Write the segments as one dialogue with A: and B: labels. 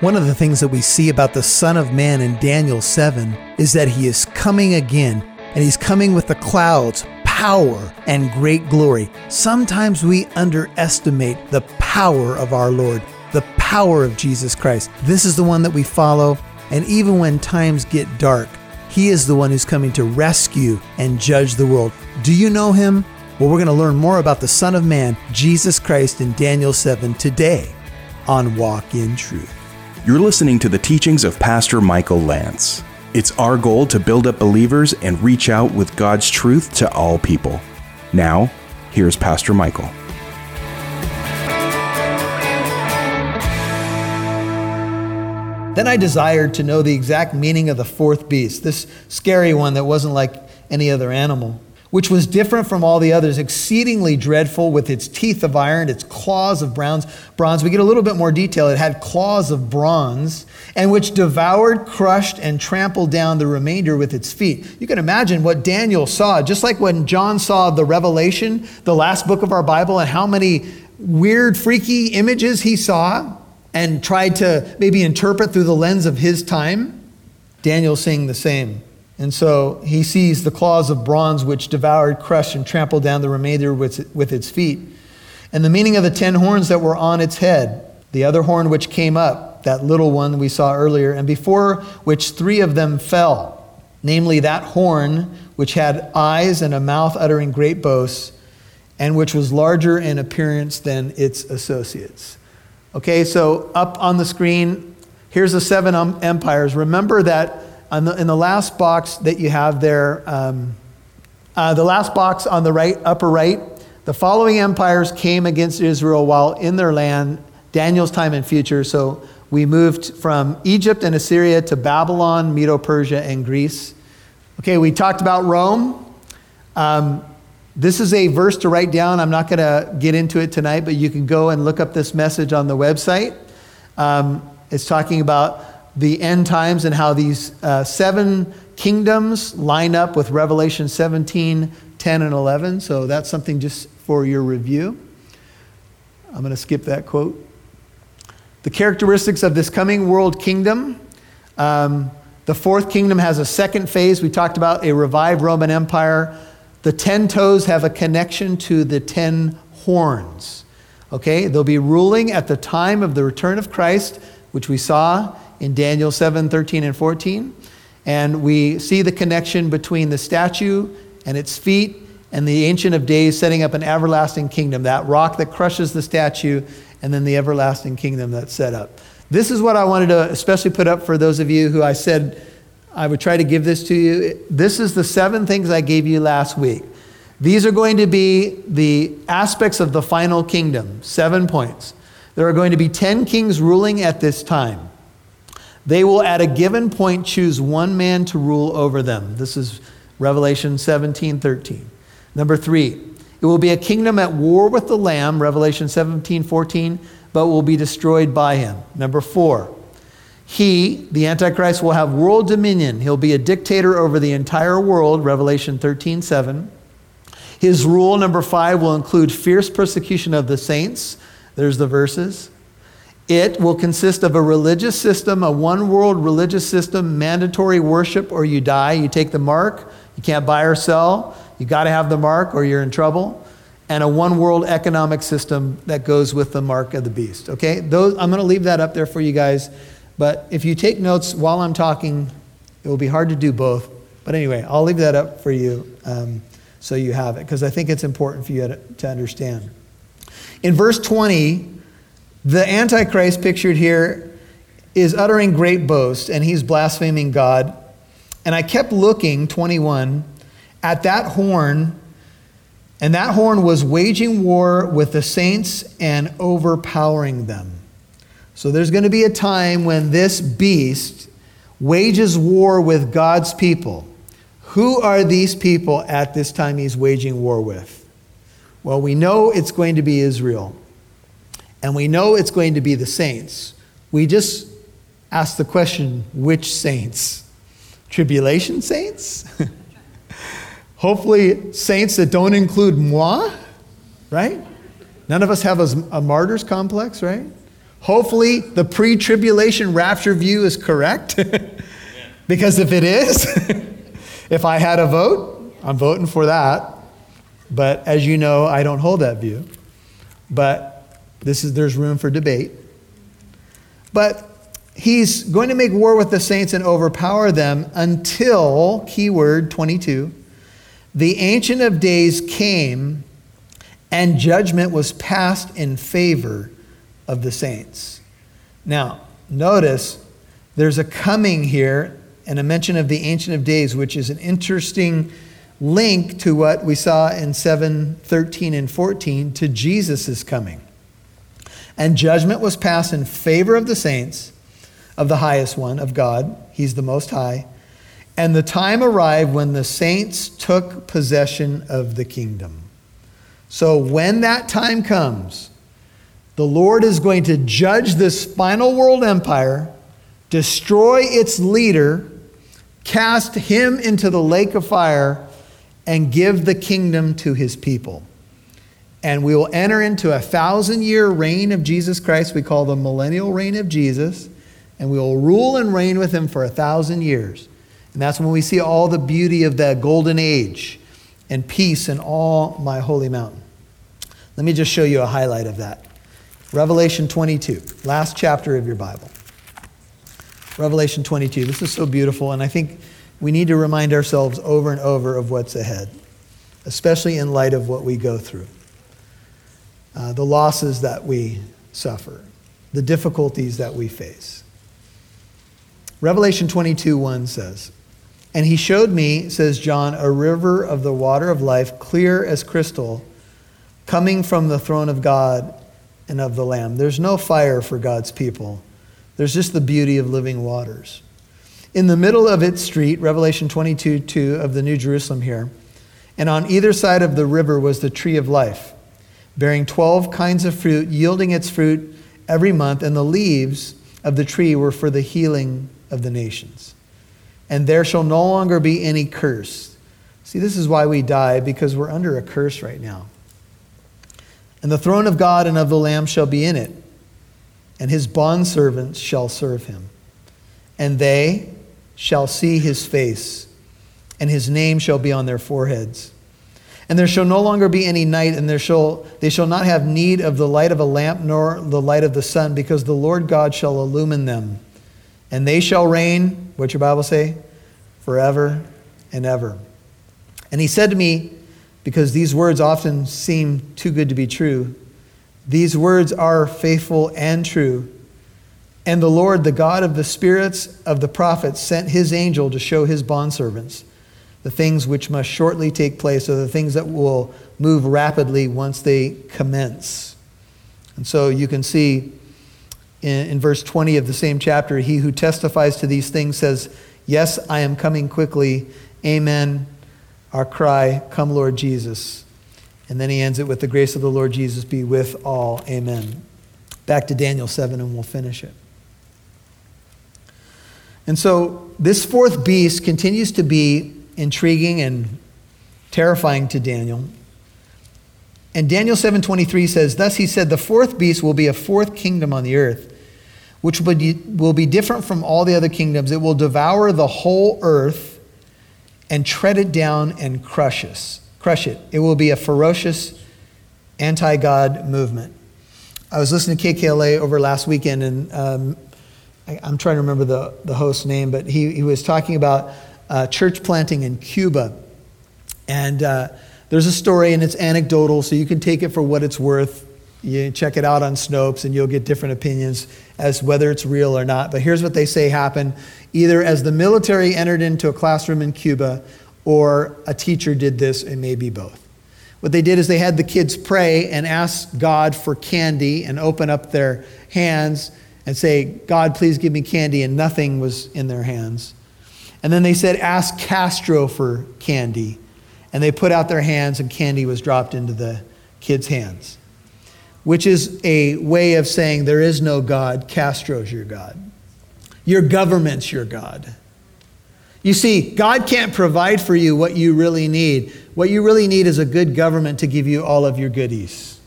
A: One of the things that we see about the Son of Man in Daniel 7 is that he is coming again, and he's coming with the clouds, power, and great glory. Sometimes we underestimate the power of our Lord, the power of Jesus Christ. This is the one that we follow, and even when times get dark, he is the one who's coming to rescue and judge the world. Do you know him? Well, we're going to learn more about the Son of Man, Jesus Christ, in Daniel 7 today on Walk in Truth.
B: You're listening to the teachings of Pastor Michael Lance. It's our goal to build up believers and reach out with God's truth to all people. Now, here's Pastor Michael.
A: Then I desired to know the exact meaning of the fourth beast, this scary one that wasn't like any other animal which was different from all the others, exceedingly dreadful with its teeth of iron, its claws of bronze. We get a little bit more detail. It had claws of bronze, and which devoured, crushed, and trampled down the remainder with its feet. You can imagine what Daniel saw, just like when John saw the Revelation, the last book of our Bible, and how many weird, freaky images he saw and tried to maybe interpret through the lens of his time. Daniel seeing the same. And so he sees the claws of bronze which devoured, crushed, and trampled down the remainder with, with its feet. And the meaning of the ten horns that were on its head, the other horn which came up, that little one we saw earlier, and before which three of them fell, namely that horn which had eyes and a mouth uttering great boasts, and which was larger in appearance than its associates. Okay, so up on the screen, here's the seven um, empires. Remember that the, in the last box that you have there, um, uh, the last box on the right, upper right, the following empires came against Israel while in their land, Daniel's time and future. So we moved from Egypt and Assyria to Babylon, Medo Persia, and Greece. Okay, we talked about Rome. Um, this is a verse to write down. I'm not going to get into it tonight, but you can go and look up this message on the website. Um, it's talking about the end times and how these uh, seven kingdoms line up with Revelation 17, 10, and 11. So that's something just for your review. I'm going to skip that quote. The characteristics of this coming world kingdom. Um, the fourth kingdom has a second phase. We talked about a revived Roman Empire. The ten toes have a connection to the ten horns. Okay, they'll be ruling at the time of the return of Christ, which we saw in Daniel 7 13 and 14. And we see the connection between the statue and its feet and the Ancient of Days setting up an everlasting kingdom, that rock that crushes the statue, and then the everlasting kingdom that's set up. This is what I wanted to especially put up for those of you who I said I would try to give this to you. This is the seven things I gave you last week. These are going to be the aspects of the final kingdom, seven points. There are going to be 10 kings ruling at this time. They will at a given point choose one man to rule over them. This is Revelation 17 13. Number three, it will be a kingdom at war with the Lamb, Revelation 17 14, but will be destroyed by him. Number four, he, the Antichrist, will have world dominion. He'll be a dictator over the entire world, Revelation 13 7. His rule, number five, will include fierce persecution of the saints. There's the verses. It will consist of a religious system, a one world religious system, mandatory worship or you die. You take the mark, you can't buy or sell, you got to have the mark or you're in trouble. And a one world economic system that goes with the mark of the beast. Okay? Those, I'm going to leave that up there for you guys. But if you take notes while I'm talking, it will be hard to do both. But anyway, I'll leave that up for you um, so you have it, because I think it's important for you to, to understand. In verse 20, the Antichrist pictured here is uttering great boast and he's blaspheming God. And I kept looking, 21, at that horn, and that horn was waging war with the saints and overpowering them. So there's going to be a time when this beast wages war with God's people. Who are these people at this time he's waging war with? Well, we know it's going to be Israel and we know it's going to be the saints. We just ask the question which saints? Tribulation saints? Hopefully, saints that don't include moi, right? None of us have a, a martyr's complex, right? Hopefully, the pre tribulation rapture view is correct. because if it is, if I had a vote, I'm voting for that. But as you know, I don't hold that view. But this is, there's room for debate. But he's going to make war with the saints and overpower them until, keyword 22, the Ancient of Days came and judgment was passed in favor of the saints. Now, notice there's a coming here and a mention of the Ancient of Days, which is an interesting link to what we saw in 7 13 and 14 to Jesus' coming. And judgment was passed in favor of the saints of the highest one, of God. He's the most high. And the time arrived when the saints took possession of the kingdom. So when that time comes, the Lord is going to judge this final world empire, destroy its leader, cast him into the lake of fire, and give the kingdom to his people. And we will enter into a thousand year reign of Jesus Christ, we call the millennial reign of Jesus and we will rule and reign with him for a thousand years. And that's when we see all the beauty of that golden age and peace in all my holy mountain. Let me just show you a highlight of that. Revelation 22, last chapter of your Bible. Revelation 22. This is so beautiful, and I think we need to remind ourselves over and over of what's ahead, especially in light of what we go through, uh, the losses that we suffer, the difficulties that we face. Revelation 22 1 says, And he showed me, says John, a river of the water of life, clear as crystal, coming from the throne of God and of the Lamb. There's no fire for God's people, there's just the beauty of living waters. In the middle of its street, Revelation 22 2 of the New Jerusalem here, and on either side of the river was the tree of life, bearing 12 kinds of fruit, yielding its fruit every month, and the leaves of the tree were for the healing of the nations. And there shall no longer be any curse. See, this is why we die, because we're under a curse right now. And the throne of God and of the Lamb shall be in it, and his bondservants shall serve him. And they shall see his face, and his name shall be on their foreheads. And there shall no longer be any night, and there shall, they shall not have need of the light of a lamp nor the light of the sun, because the Lord God shall illumine them and they shall reign, what your Bible say? Forever and ever. And he said to me, because these words often seem too good to be true, these words are faithful and true. And the Lord, the God of the spirits of the prophets, sent his angel to show his bondservants the things which must shortly take place, are the things that will move rapidly once they commence. And so you can see in, in verse 20 of the same chapter, he who testifies to these things says, Yes, I am coming quickly. Amen. Our cry, Come, Lord Jesus. And then he ends it with the grace of the Lord Jesus be with all. Amen. Back to Daniel 7, and we'll finish it. And so this fourth beast continues to be intriguing and terrifying to Daniel. And Daniel 7:23 says, "Thus he said, the fourth beast will be a fourth kingdom on the earth, which will be different from all the other kingdoms. It will devour the whole earth and tread it down and crush us, crush it. It will be a ferocious anti-God movement." I was listening to KKLA over last weekend, and um, I, am trying to remember the, the host's name, but he, he was talking about uh, church planting in Cuba. And uh, there's a story, and it's anecdotal, so you can take it for what it's worth. You check it out on Snopes, and you'll get different opinions as whether it's real or not. But here's what they say happened either as the military entered into a classroom in Cuba, or a teacher did this, and maybe both. What they did is they had the kids pray and ask God for candy and open up their hands and say, God, please give me candy, and nothing was in their hands. And then they said, Ask Castro for candy. And they put out their hands, and candy was dropped into the kids' hands which is a way of saying there is no God, Castro's your God. Your government's your God. You see, God can't provide for you what you really need. What you really need is a good government to give you all of your goodies.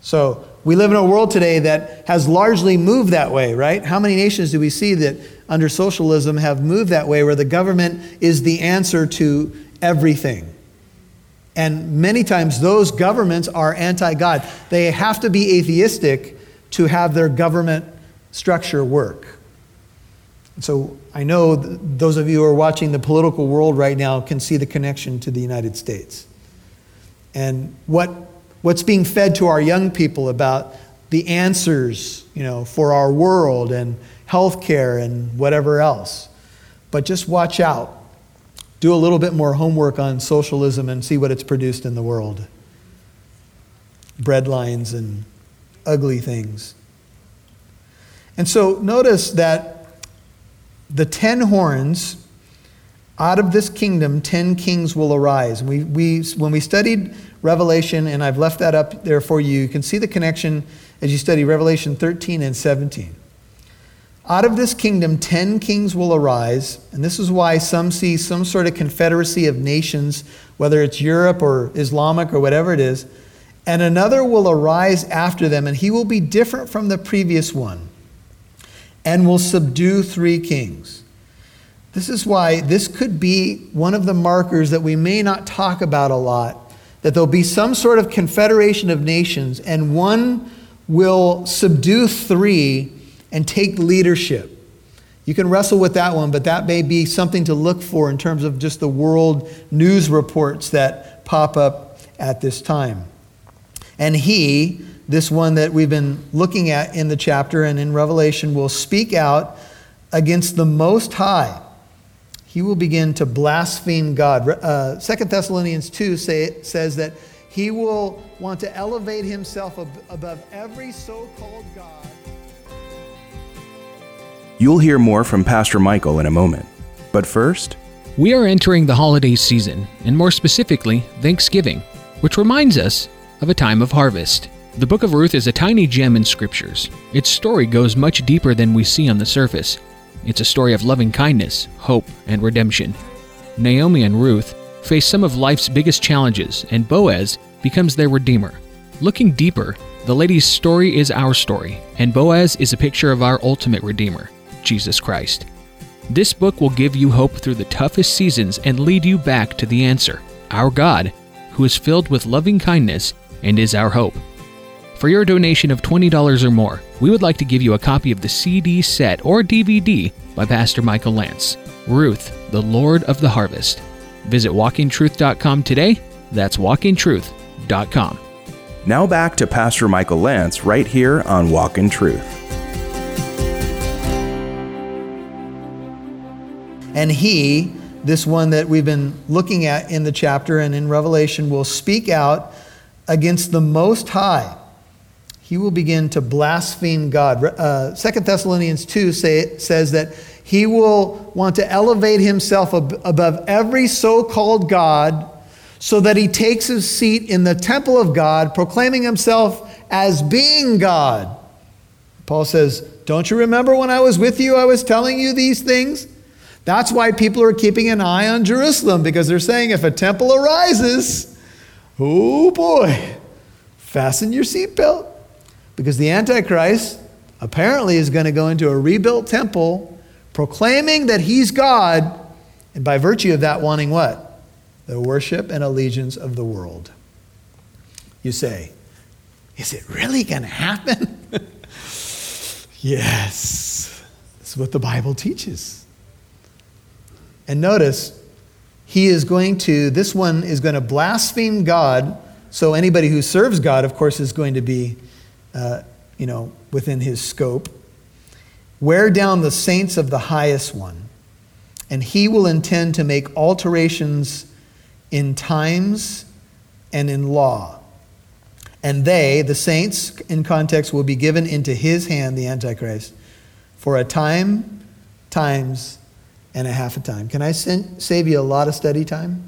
A: So, We live in a world today that has largely moved that way, right? How many nations do we see that under socialism have moved that way where the government is the answer to everything? And many times those governments are anti God. They have to be atheistic to have their government structure work. So I know those of you who are watching the political world right now can see the connection to the United States. And what, what's being fed to our young people about the answers, you know, for our world and healthcare and whatever else. But just watch out. Do a little bit more homework on socialism and see what it's produced in the world. Breadlines and ugly things. And so notice that the ten horns, out of this kingdom, ten kings will arise. We, we, when we studied Revelation, and I've left that up there for you, you can see the connection as you study Revelation 13 and 17. Out of this kingdom, ten kings will arise, and this is why some see some sort of confederacy of nations, whether it's Europe or Islamic or whatever it is, and another will arise after them, and he will be different from the previous one and will subdue three kings. This is why this could be one of the markers that we may not talk about a lot that there'll be some sort of confederation of nations, and one will subdue three and take leadership. You can wrestle with that one, but that may be something to look for in terms of just the world news reports that pop up at this time. And he, this one that we've been looking at in the chapter and in Revelation, will speak out against the Most High. He will begin to blaspheme God. Uh, 2 Thessalonians 2 say, says that he will want to elevate himself ab- above every so called God.
B: You'll hear more from Pastor Michael in a moment. But first,
C: we are entering the holiday season, and more specifically, Thanksgiving, which reminds us of a time of harvest. The book of Ruth is a tiny gem in scriptures. Its story goes much deeper than we see on the surface. It's a story of loving kindness, hope, and redemption. Naomi and Ruth face some of life's biggest challenges, and Boaz becomes their redeemer. Looking deeper, the lady's story is our story, and Boaz is a picture of our ultimate redeemer, Jesus Christ. This book will give you hope through the toughest seasons and lead you back to the answer, our God, who is filled with loving kindness and is our hope. For your donation of $20 or more, we would like to give you a copy of the CD set or DVD by Pastor Michael Lance, Ruth, the Lord of the Harvest. Visit walkintruth.com today. That's walkintruth.com.
B: Now back to Pastor Michael Lance right here on Walk in Truth.
A: And he, this one that we've been looking at in the chapter and in Revelation, will speak out against the Most High he will begin to blaspheme God. Uh, 2 Thessalonians 2 say, says that he will want to elevate himself ab- above every so called God so that he takes his seat in the temple of God, proclaiming himself as being God. Paul says, Don't you remember when I was with you, I was telling you these things? That's why people are keeping an eye on Jerusalem, because they're saying if a temple arises, oh boy, fasten your seatbelt. Because the Antichrist apparently is going to go into a rebuilt temple proclaiming that he's God, and by virtue of that, wanting what? The worship and allegiance of the world. You say, is it really going to happen? yes. This is what the Bible teaches. And notice, he is going to, this one is going to blaspheme God. So anybody who serves God, of course, is going to be uh, you know, within his scope. Wear down the saints of the highest one, and he will intend to make alterations in times and in law. And they, the saints in context, will be given into his hand, the Antichrist, for a time, times, and a half a time. Can I save you a lot of study time?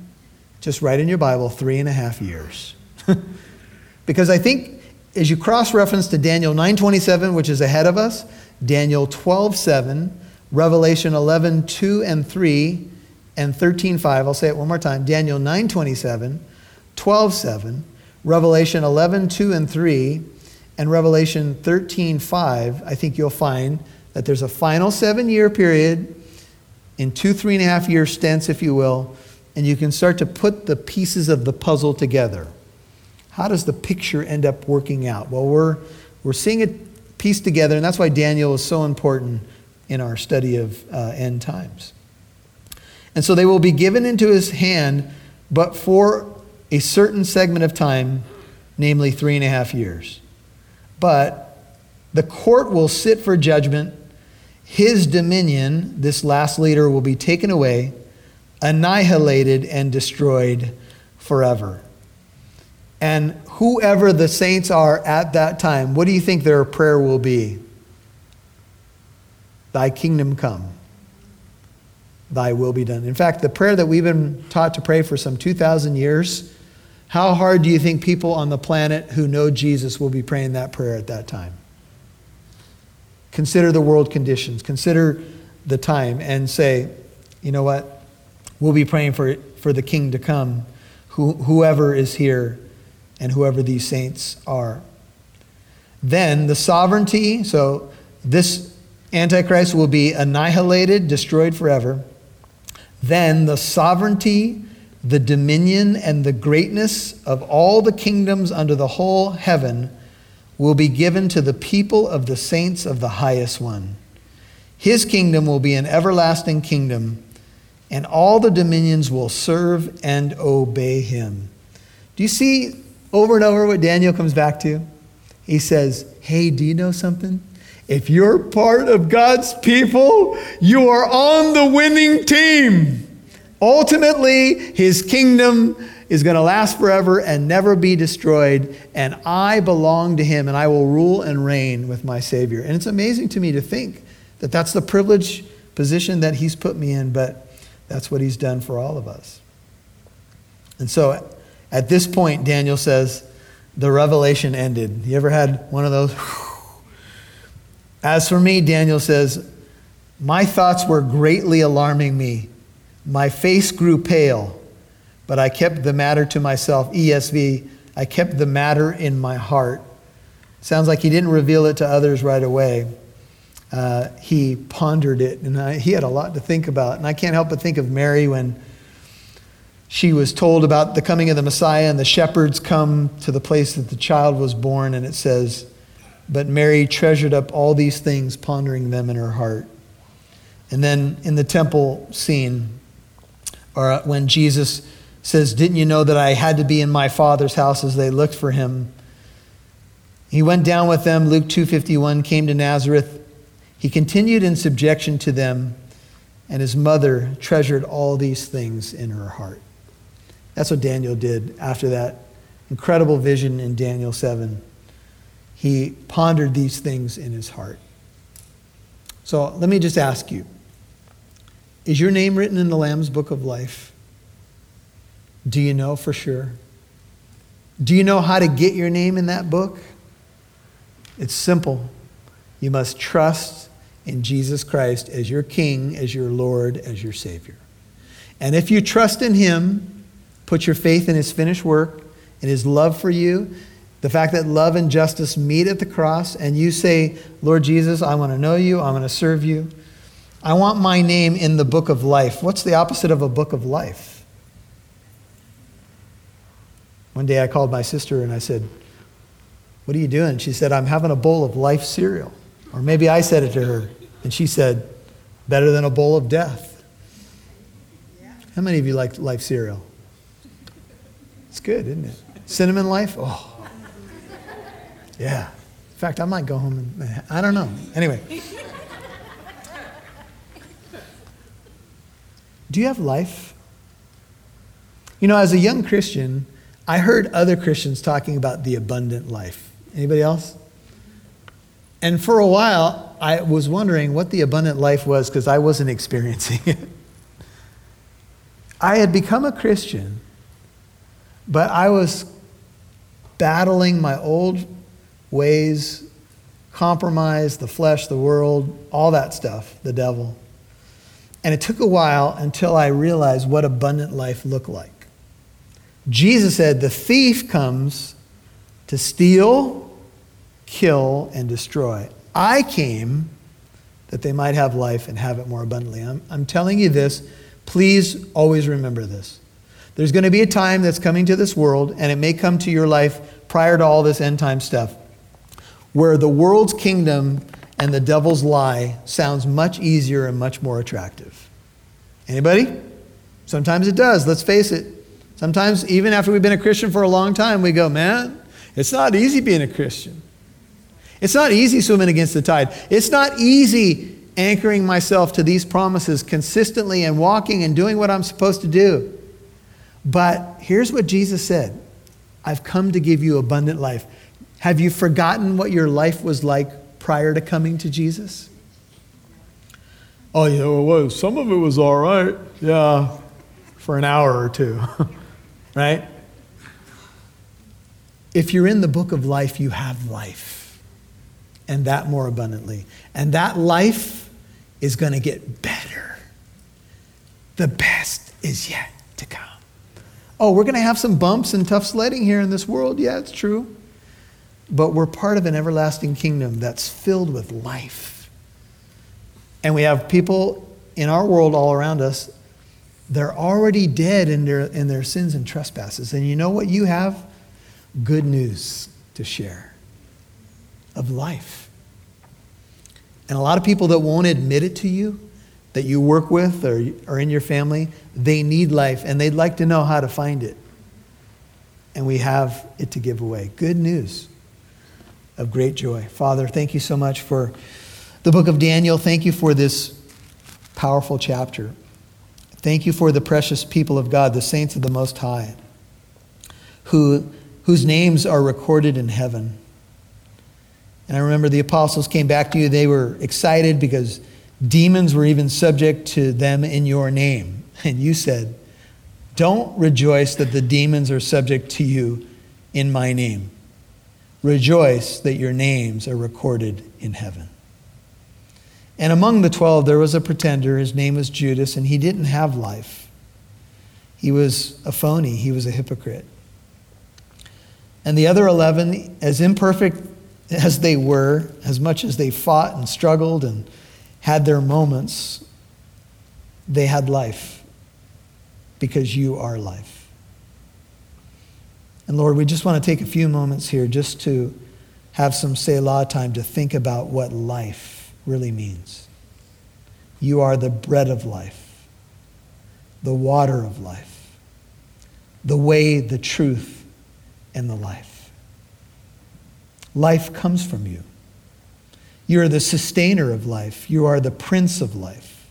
A: Just write in your Bible three and a half years. because I think as you cross reference to Daniel 9:27, which is ahead of us, Daniel 12:7, Revelation 11, 2 and 3, and 13, 5. I'll say it one more time. Daniel 9:27, 12:7, Revelation 11, 2 and 3, and Revelation 13 5, I think you'll find that there's a final seven year period in two, three and a half year stints, if you will, and you can start to put the pieces of the puzzle together. How does the picture end up working out? Well, we're, we're seeing it pieced together, and that's why Daniel is so important in our study of uh, end times. And so they will be given into his hand, but for a certain segment of time, namely three and a half years. But the court will sit for judgment. His dominion, this last leader, will be taken away, annihilated, and destroyed forever. And whoever the saints are at that time, what do you think their prayer will be? Thy kingdom come, thy will be done. In fact, the prayer that we've been taught to pray for some 2,000 years how hard do you think people on the planet who know Jesus will be praying that prayer at that time? Consider the world conditions, consider the time, and say, you know what? We'll be praying for, for the king to come, who, whoever is here and whoever these saints are. Then the sovereignty, so this Antichrist will be annihilated, destroyed forever. Then the sovereignty the dominion and the greatness of all the kingdoms under the whole heaven will be given to the people of the saints of the highest one. His kingdom will be an everlasting kingdom, and all the dominions will serve and obey him. Do you see over and over what Daniel comes back to? He says, Hey, do you know something? If you're part of God's people, you are on the winning team. Ultimately, his kingdom is going to last forever and never be destroyed, and I belong to him, and I will rule and reign with my Savior. And it's amazing to me to think that that's the privileged position that he's put me in, but that's what he's done for all of us. And so at this point, Daniel says, the revelation ended. You ever had one of those? As for me, Daniel says, my thoughts were greatly alarming me. My face grew pale, but I kept the matter to myself. ESV, I kept the matter in my heart. Sounds like he didn't reveal it to others right away. Uh, he pondered it, and I, he had a lot to think about. And I can't help but think of Mary when she was told about the coming of the Messiah, and the shepherds come to the place that the child was born, and it says, But Mary treasured up all these things, pondering them in her heart. And then in the temple scene, or uh, when Jesus says, Didn't you know that I had to be in my Father's house as they looked for him? He went down with them, Luke 2:51, came to Nazareth. He continued in subjection to them, and his mother treasured all these things in her heart. That's what Daniel did after that incredible vision in Daniel 7. He pondered these things in his heart. So let me just ask you is your name written in the Lamb's book of life? Do you know for sure? Do you know how to get your name in that book? It's simple. You must trust in Jesus Christ as your King, as your Lord, as your Savior. And if you trust in Him, put your faith in His finished work, in His love for you, the fact that love and justice meet at the cross, and you say, Lord Jesus, I want to know you, I want to serve you. I want my name in the book of life. What's the opposite of a book of life? One day I called my sister and I said, What are you doing? She said, I'm having a bowl of life cereal. Or maybe I said it to her, and she said, Better than a bowl of death. How many of you like life cereal? It's good, isn't it? Cinnamon life? Oh. Yeah. In fact, I might go home and, I don't know. Anyway. Do you have life? You know, as a young Christian, I heard other Christians talking about the abundant life. Anybody else? And for a while, I was wondering what the abundant life was because I wasn't experiencing it. I had become a Christian, but I was battling my old ways, compromise, the flesh, the world, all that stuff, the devil. And it took a while until I realized what abundant life looked like. Jesus said, The thief comes to steal, kill, and destroy. I came that they might have life and have it more abundantly. I'm, I'm telling you this. Please always remember this. There's going to be a time that's coming to this world, and it may come to your life prior to all this end time stuff, where the world's kingdom and the devil's lie sounds much easier and much more attractive. Anybody? Sometimes it does, let's face it. Sometimes, even after we've been a Christian for a long time, we go, man, it's not easy being a Christian. It's not easy swimming against the tide. It's not easy anchoring myself to these promises consistently and walking and doing what I'm supposed to do. But here's what Jesus said I've come to give you abundant life. Have you forgotten what your life was like prior to coming to Jesus? Oh, yeah, well, some of it was all right. Yeah, for an hour or two, right? If you're in the book of life, you have life, and that more abundantly. And that life is going to get better. The best is yet to come. Oh, we're going to have some bumps and tough sledding here in this world. Yeah, it's true. But we're part of an everlasting kingdom that's filled with life. And we have people in our world all around us, they're already dead in their, in their sins and trespasses. And you know what you have? Good news to share of life. And a lot of people that won't admit it to you, that you work with or are in your family, they need life and they'd like to know how to find it. And we have it to give away. Good news of great joy. Father, thank you so much for the book of Daniel. Thank you for this powerful chapter. Thank you for the precious people of God, the saints of the Most High, who, whose names are recorded in heaven. And I remember the apostles came back to you. They were excited because Demons were even subject to them in your name. And you said, Don't rejoice that the demons are subject to you in my name. Rejoice that your names are recorded in heaven. And among the twelve, there was a pretender. His name was Judas, and he didn't have life. He was a phony, he was a hypocrite. And the other 11, as imperfect as they were, as much as they fought and struggled and had their moments, they had life because you are life. And Lord, we just want to take a few moments here just to have some Selah time to think about what life really means. You are the bread of life, the water of life, the way, the truth, and the life. Life comes from you. You are the sustainer of life. You are the prince of life.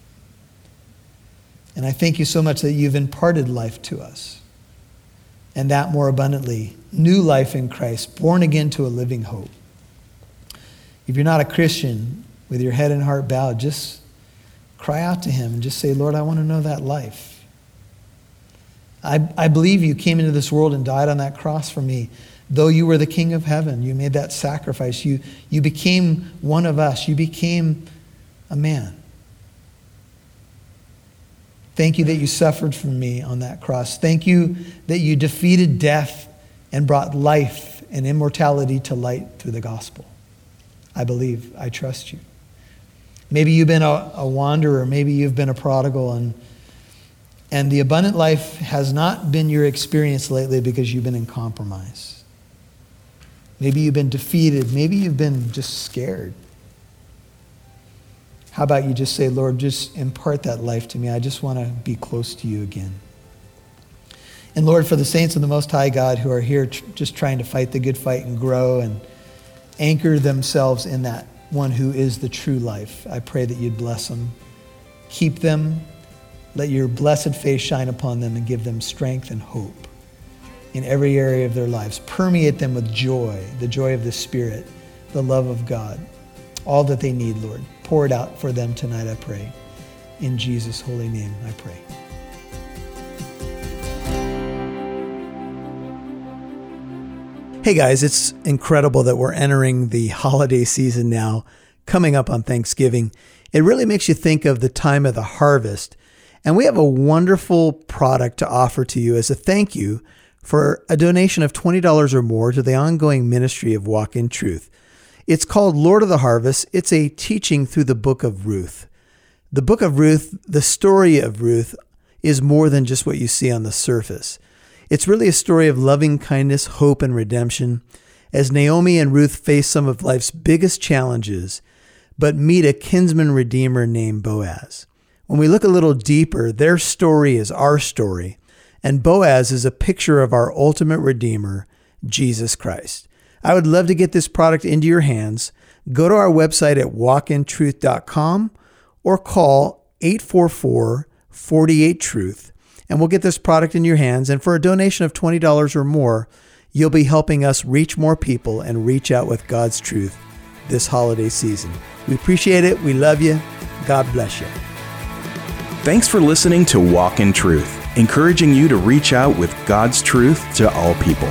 A: And I thank you so much that you've imparted life to us. And that more abundantly, new life in Christ, born again to a living hope. If you're not a Christian, with your head and heart bowed, just cry out to Him and just say, Lord, I want to know that life. I, I believe you came into this world and died on that cross for me Though you were the king of heaven, you made that sacrifice. You, you became one of us. You became a man. Thank you that you suffered for me on that cross. Thank you that you defeated death and brought life and immortality to light through the gospel. I believe. I trust you. Maybe you've been a, a wanderer. Maybe you've been a prodigal, and, and the abundant life has not been your experience lately because you've been in compromise. Maybe you've been defeated. Maybe you've been just scared. How about you just say, Lord, just impart that life to me. I just want to be close to you again. And Lord, for the saints of the Most High God who are here tr- just trying to fight the good fight and grow and anchor themselves in that one who is the true life, I pray that you'd bless them. Keep them. Let your blessed face shine upon them and give them strength and hope in every area of their lives. Permeate them with joy, the joy of the Spirit, the love of God. All that they need, Lord. Pour it out for them tonight, I pray. In Jesus' holy name, I pray. Hey guys, it's incredible that we're entering the holiday season now, coming up on Thanksgiving. It really makes you think of the time of the harvest. And we have a wonderful product to offer to you as a thank you for a donation of $20 or more to the ongoing ministry of Walk in Truth. It's called Lord of the Harvest. It's a teaching through the book of Ruth. The book of Ruth, the story of Ruth, is more than just what you see on the surface. It's really a story of loving kindness, hope, and redemption as Naomi and Ruth face some of life's biggest challenges, but meet a kinsman redeemer named Boaz. When we look a little deeper, their story is our story, and Boaz is a picture of our ultimate redeemer, Jesus Christ. I would love to get this product into your hands. Go to our website at walkintruth.com or call 844 48 Truth, and we'll get this product in your hands. And for a donation of $20 or more, you'll be helping us reach more people and reach out with God's truth this holiday season. We appreciate it. We love you. God bless you.
B: Thanks for listening to Walk in Truth, encouraging you to reach out with God's truth to all people.